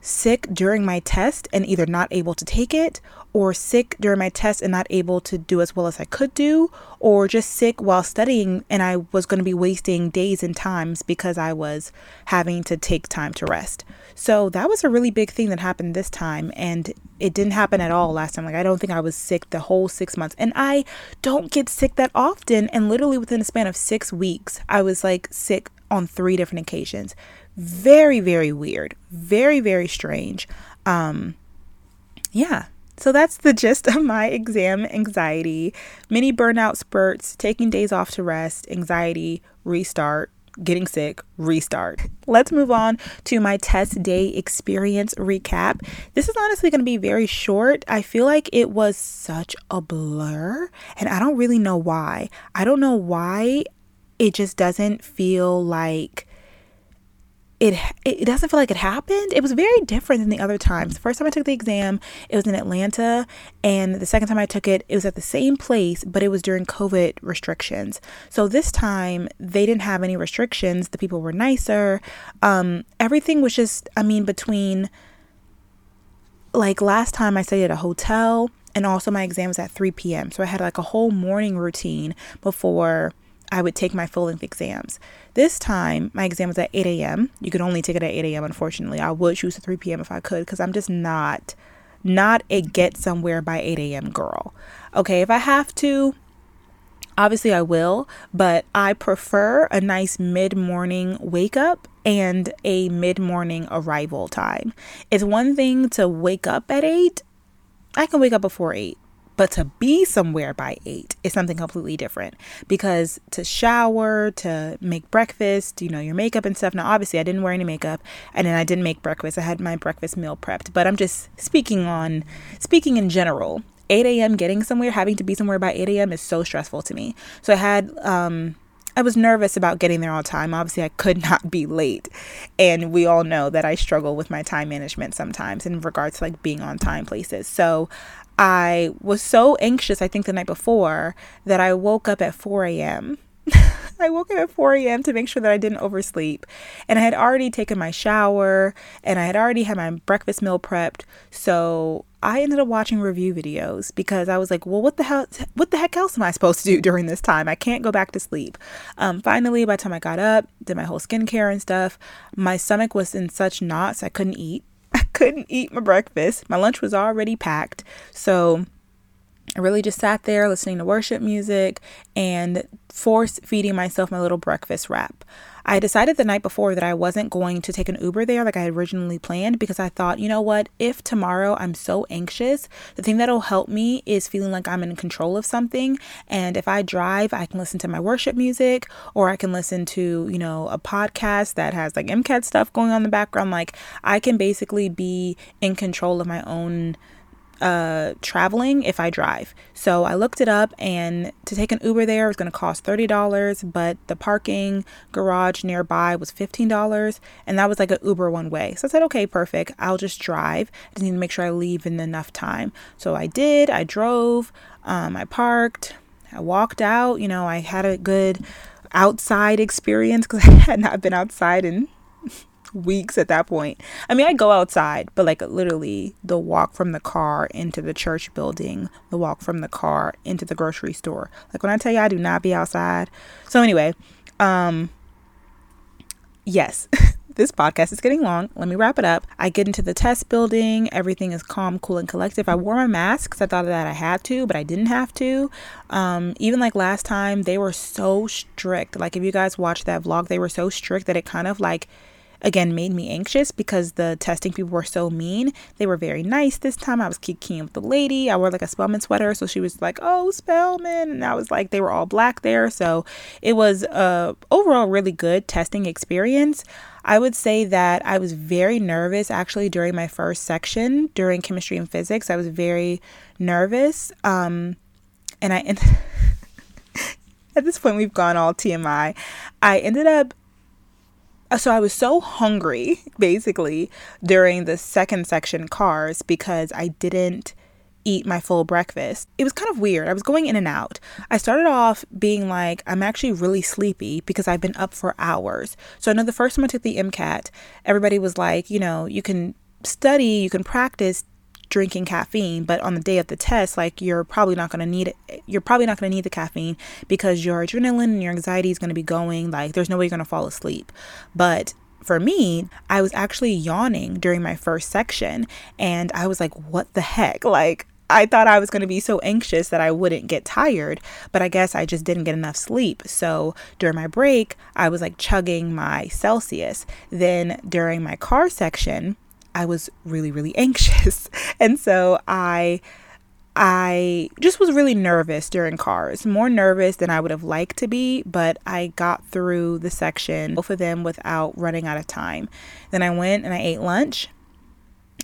sick during my test and either not able to take it or sick during my test and not able to do as well as I could do or just sick while studying and I was going to be wasting days and times because I was having to take time to rest. So that was a really big thing that happened this time and it didn't happen at all last time. Like I don't think I was sick the whole 6 months. And I don't get sick that often. And literally within a span of 6 weeks I was like sick on 3 different occasions. Very very weird. Very very strange. Um yeah. So that's the gist of my exam anxiety. Mini burnout spurts taking days off to rest anxiety restart getting sick, restart. Let's move on to my test day experience recap. This is honestly going to be very short. I feel like it was such a blur, and I don't really know why. I don't know why it just doesn't feel like it it doesn't feel like it happened. It was very different than the other times. The first time I took the exam, it was in Atlanta, and the second time I took it, it was at the same place, but it was during COVID restrictions. So this time they didn't have any restrictions. The people were nicer. Um, everything was just, I mean, between like last time I stayed at a hotel, and also my exam was at 3 p.m. So I had like a whole morning routine before I would take my full length exams. This time, my exam was at 8 a.m. You could only take it at 8 a.m. Unfortunately, I would choose the 3 p.m. if I could because I'm just not not a get somewhere by 8 a.m. girl. Okay, if I have to, obviously I will, but I prefer a nice mid morning wake up and a mid morning arrival time. It's one thing to wake up at 8. I can wake up before 8. But to be somewhere by eight is something completely different because to shower, to make breakfast, you know, your makeup and stuff. Now, obviously, I didn't wear any makeup and then I didn't make breakfast. I had my breakfast meal prepped, but I'm just speaking on, speaking in general. 8 a.m. getting somewhere, having to be somewhere by 8 a.m. is so stressful to me. So I had, um, I was nervous about getting there on time. Obviously, I could not be late. And we all know that I struggle with my time management sometimes in regards to like being on time places. So I was so anxious, I think the night before, that I woke up at 4 a.m. I woke up at 4 a.m. to make sure that I didn't oversleep. And I had already taken my shower and I had already had my breakfast meal prepped. So I ended up watching review videos because I was like, well, what the hell, what the heck else am I supposed to do during this time? I can't go back to sleep. Um, finally, by the time I got up, did my whole skincare and stuff, my stomach was in such knots I couldn't eat. Couldn't eat my breakfast. My lunch was already packed. So I really just sat there listening to worship music and force feeding myself my little breakfast wrap. I decided the night before that I wasn't going to take an Uber there like I had originally planned because I thought, you know what, if tomorrow I'm so anxious, the thing that'll help me is feeling like I'm in control of something. And if I drive, I can listen to my worship music or I can listen to, you know, a podcast that has like MCAT stuff going on in the background. Like I can basically be in control of my own uh, traveling if I drive. So I looked it up, and to take an Uber there was going to cost $30, but the parking garage nearby was $15, and that was like an Uber one way. So I said, okay, perfect. I'll just drive. I just need to make sure I leave in enough time. So I did. I drove, um, I parked, I walked out. You know, I had a good outside experience because I had not been outside in weeks at that point. I mean, I go outside, but like literally the walk from the car into the church building, the walk from the car into the grocery store. Like when I tell you I do not be outside. So anyway, um yes. this podcast is getting long. Let me wrap it up. I get into the test building. Everything is calm, cool, and collective. I wore my mask because I thought that I had to, but I didn't have to. Um, even like last time, they were so strict. Like if you guys watched that vlog, they were so strict that it kind of like again made me anxious because the testing people were so mean. They were very nice this time. I was kicking with the lady. I wore like a Spelman sweater, so she was like, "Oh, Spelman," and I was like, they were all black there, so it was a overall really good testing experience. I would say that I was very nervous actually during my first section during chemistry and physics. I was very nervous, um, and I. at this point we've gone all TMI. I ended up Uh, so I was so hungry basically during the second section cars because I didn't eat my full breakfast. It was kind of weird. I was going in and out. I started off being like, I'm actually really sleepy because I've been up for hours. So I know the first time I took the MCAT, everybody was like, you know, you can study, you can practice drinking caffeine, but on the day of the test, like you're probably not going to need it. You're probably not going to need the caffeine because your adrenaline and your anxiety is going to be going. Like there's no way you're going to fall asleep. But for me, I was actually yawning during my first section and I was like, what the heck? Like, I thought I was going to be so anxious that I wouldn't get tired, but I guess I just didn't get enough sleep. So during my break, I was like chugging my Celsius. Then during my car section, I was really, really anxious. And so I I just was really nervous during cars, more nervous than I would have liked to be, but I got through the section, both of them without running out of time. Then I went and I ate lunch.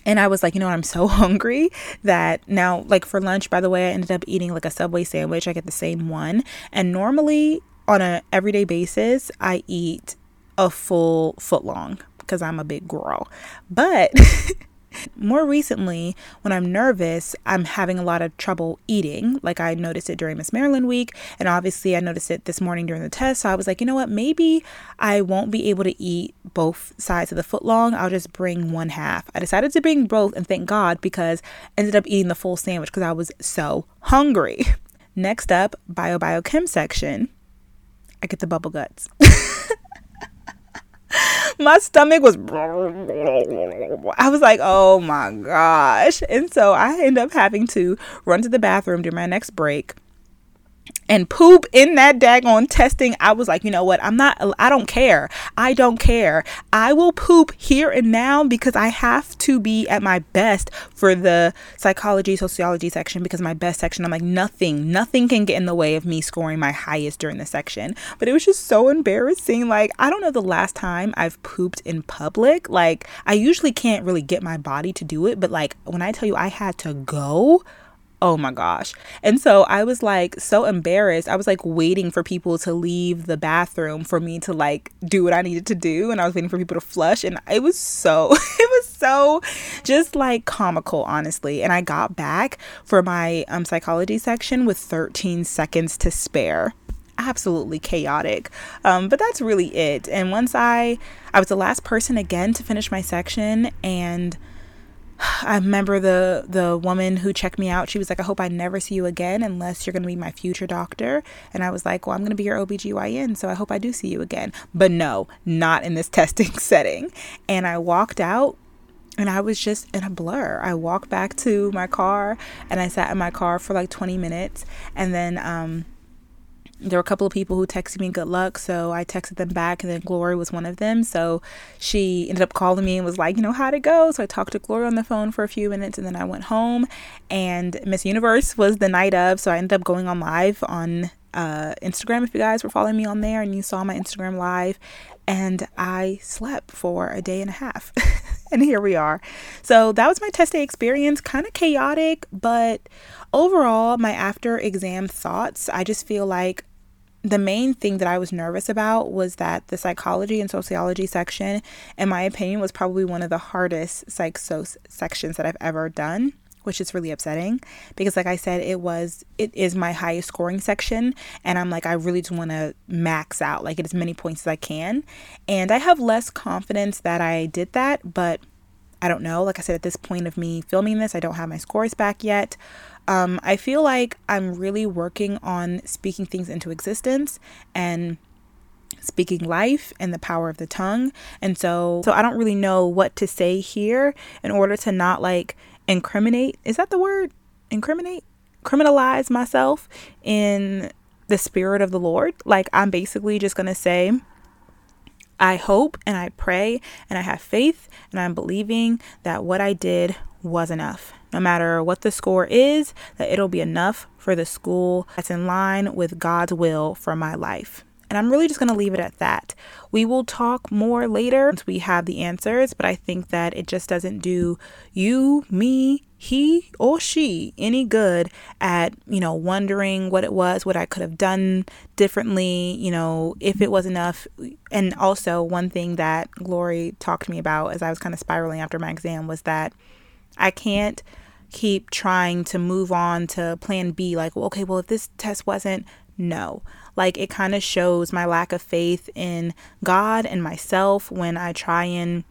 And I was like, you know I'm so hungry that now, like for lunch, by the way, I ended up eating like a Subway sandwich. I get the same one. And normally on a everyday basis, I eat a full foot long because I'm a big girl. But more recently, when I'm nervous, I'm having a lot of trouble eating. Like I noticed it during Miss Maryland week, and obviously I noticed it this morning during the test. So I was like, you know what? Maybe I won't be able to eat both sides of the foot long. I'll just bring one half. I decided to bring both, and thank God because I ended up eating the full sandwich because I was so hungry. Next up, bio biochem section. I get the bubble guts. my stomach was I was like, "Oh my gosh." And so I end up having to run to the bathroom during my next break and poop in that daggone testing, I was like, you know what? I'm not, I don't care. I don't care. I will poop here and now because I have to be at my best for the psychology, sociology section because my best section, I'm like, nothing, nothing can get in the way of me scoring my highest during the section. But it was just so embarrassing. Like, I don't know the last time I've pooped in public. Like, I usually can't really get my body to do it, but like, when I tell you I had to go, oh my gosh. And so I was like so embarrassed. I was like waiting for people to leave the bathroom for me to like do what I needed to do. And I was waiting for people to flush. And it was so, it was so just like comical, honestly. And I got back for my um, psychology section with 13 seconds to spare absolutely chaotic. Um, but that's really it. And once I, I was the last person again to finish my section, and I remember the the woman who checked me out. She was like, "I hope I never see you again unless you're going to be my future doctor." And I was like, "Well, I'm going to be your OBGYN, so I hope I do see you again." But no, not in this testing setting. And I walked out and I was just in a blur. I walked back to my car and I sat in my car for like 20 minutes and then um there were a couple of people who texted me good luck so i texted them back and then glory was one of them. So she ended up calling me and was like you know how'd it go. So i talked to glory on the phone for a few minutes and then i went home. And miss universe was the night of so i ended up going on live on uh, instagram if you guys were following me on there and you saw my instagram live and i slept for a day and a half. And here we are. So that was my test day experience kind of chaotic but overall my after exam thoughts i just feel like the main thing that I was nervous about was that the psychology and sociology section, in my opinion, was probably one of the hardest psych sections that I've ever done, which is really upsetting because, like I said, it was it is my highest scoring section, and I'm like I really just want to max out, like as many points as I can, and I have less confidence that I did that, but I don't know. Like I said, at this point of me filming this, I don't have my scores back yet. Um, I feel like I'm really working on speaking things into existence and speaking life and the power of the tongue. And so so I don't really know what to say here in order to not like incriminate. Is that the word? Incriminate? Criminalize myself in the spirit of the Lord. Like I'm basically just going to say I hope and I pray and I have faith and I'm believing that what I did was enough. No matter what the score is, that it'll be enough for the school that's in line with God's will for my life. And I'm really just going to leave it at that. We will talk more later once we have the answers, but I think that it just doesn't do you, me, he or she any good at, you know, wondering what it was, what I could have done differently, you know, if it was enough. And also, one thing that Glory talked to me about as I was kind of spiraling after my exam was that I can't keep trying to move on to plan B like, okay, well, if this test wasn't, no. Like it kind of shows my lack of faith in God and myself when I try and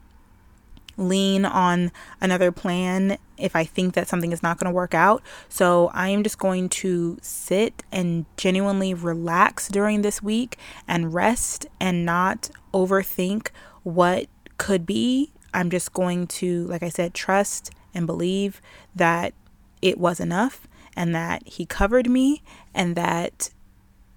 lean on another plan if I think that something is not going to work out. So I am just going to sit and genuinely relax during this week and rest and not overthink what could be. I'm just going to, like I said, trust and believe that it was enough and that he covered me and that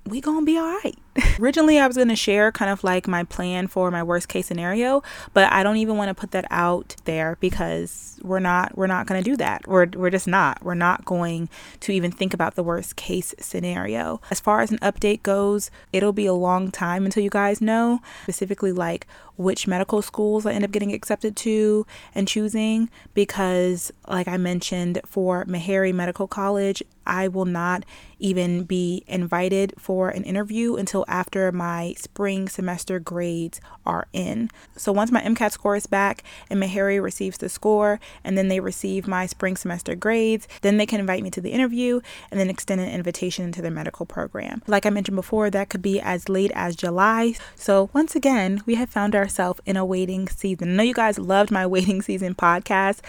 we gonna be all right. Originally, I was gonna share kind of like my plan for my worst case scenario, but I don't even want to put that out there because we're not we're not gonna do that. We're we're just not. We're not going to even think about the worst case scenario. As far as an update goes, it'll be a long time until you guys know specifically like which medical schools I end up getting accepted to and choosing because, like I mentioned, for Meharry Medical College, I will not even be invited for an interview until after my spring semester grades are in. So once my MCAT score is back and Meharry receives the score and then they receive my spring semester grades, then they can invite me to the interview and then extend an invitation into their medical program. Like I mentioned before, that could be as late as July. So once again, we have found ourselves in a waiting season. I know you guys loved my waiting season podcast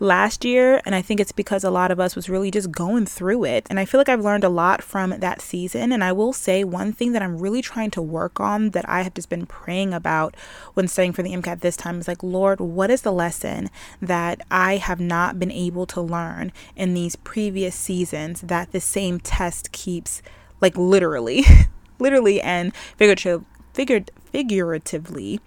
last year, and I think it's because a lot of us was really just going through it. And I feel like I've learned a lot from that season. And I will say one thing that I'm really trying to work on that I have just been praying about when studying for the MCAT this time is like, Lord, what is the lesson that I have not been able to learn in these previous seasons that the same test keeps like literally literally and figurative, figured, figuratively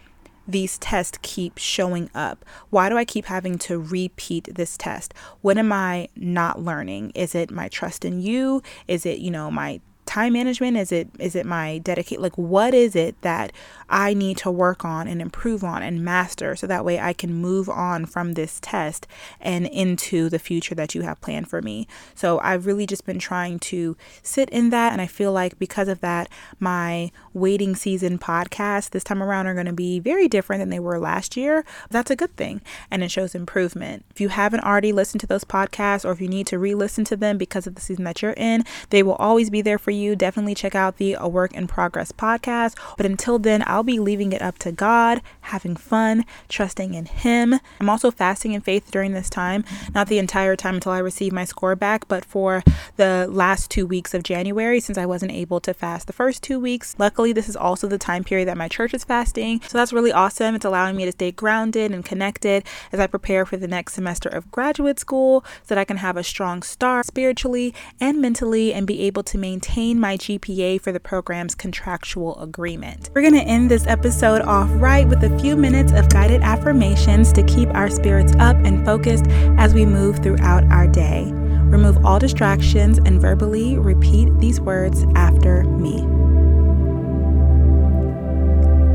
these tests keep showing up? Why do I keep having to repeat this test? What am I not learning? Is it my trust in you? Is it, you know, my time management? Is it is it my dedicate like what is it that I need to work on and improve on and master so that way I can move on from this test and into the future that you have planned for me. So I've really just been trying to sit in that and I feel like because of that my waiting season podcast this time around are going to be very different than they were last year. That's a good thing and it shows improvement. If you haven't already listened to those podcasts or if you need to re-listen to them because of the season that you're in, they will always be there for you, definitely check out the A Work in Progress podcast. But until then, I'll be leaving it up to God, having fun, trusting in Him. I'm also fasting in faith during this time, not the entire time until I receive my score back, but for the last two weeks of January since I wasn't able to fast the first two weeks. Luckily, this is also the time period that my church is fasting. So that's really awesome. It's allowing me to stay grounded and connected as I prepare for the next semester of graduate school so that I can have a strong start spiritually and mentally and be able to maintain maintain my GPA for the program's contractual agreement. We're going to end this episode off right with a few minutes of guided affirmations to keep our spirits up and focused as we move throughout our day. Remove all distractions and verbally repeat these words after me.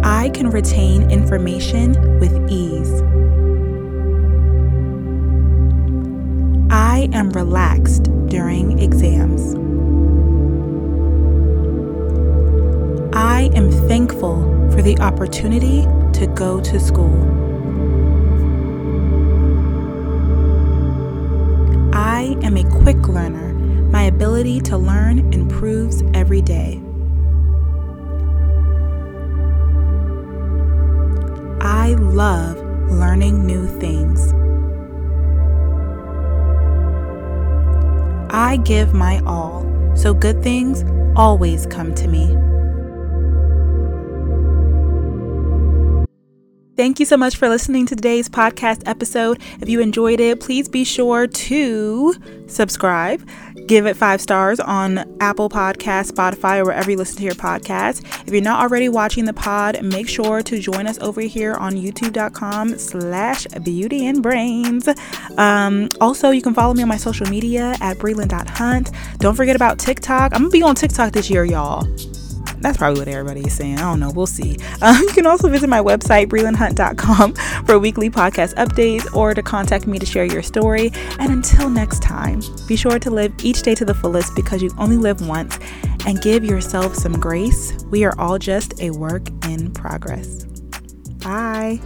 I can retain information with ease. I am relaxed during exams. The opportunity to go to school. I am a quick learner. My ability to learn improves every day. I love learning new things. I give my all, so good things always come to me. Thank you so much for listening to today's podcast episode. If you enjoyed it, please be sure to subscribe, give it five stars on Apple Podcasts, Spotify, or wherever you listen to your podcast. If you're not already watching the pod, make sure to join us over here on youtube.com slash beauty and brains. Um, also, you can follow me on my social media at breland.hunt. Don't forget about TikTok. I'm gonna be on TikTok this year, y'all that's probably what everybody is saying. I don't know. We'll see. Um, you can also visit my website, brelandhunt.com, for weekly podcast updates or to contact me to share your story. And until next time, be sure to live each day to the fullest because you only live once and give yourself some grace. We are all just a work in progress. Bye.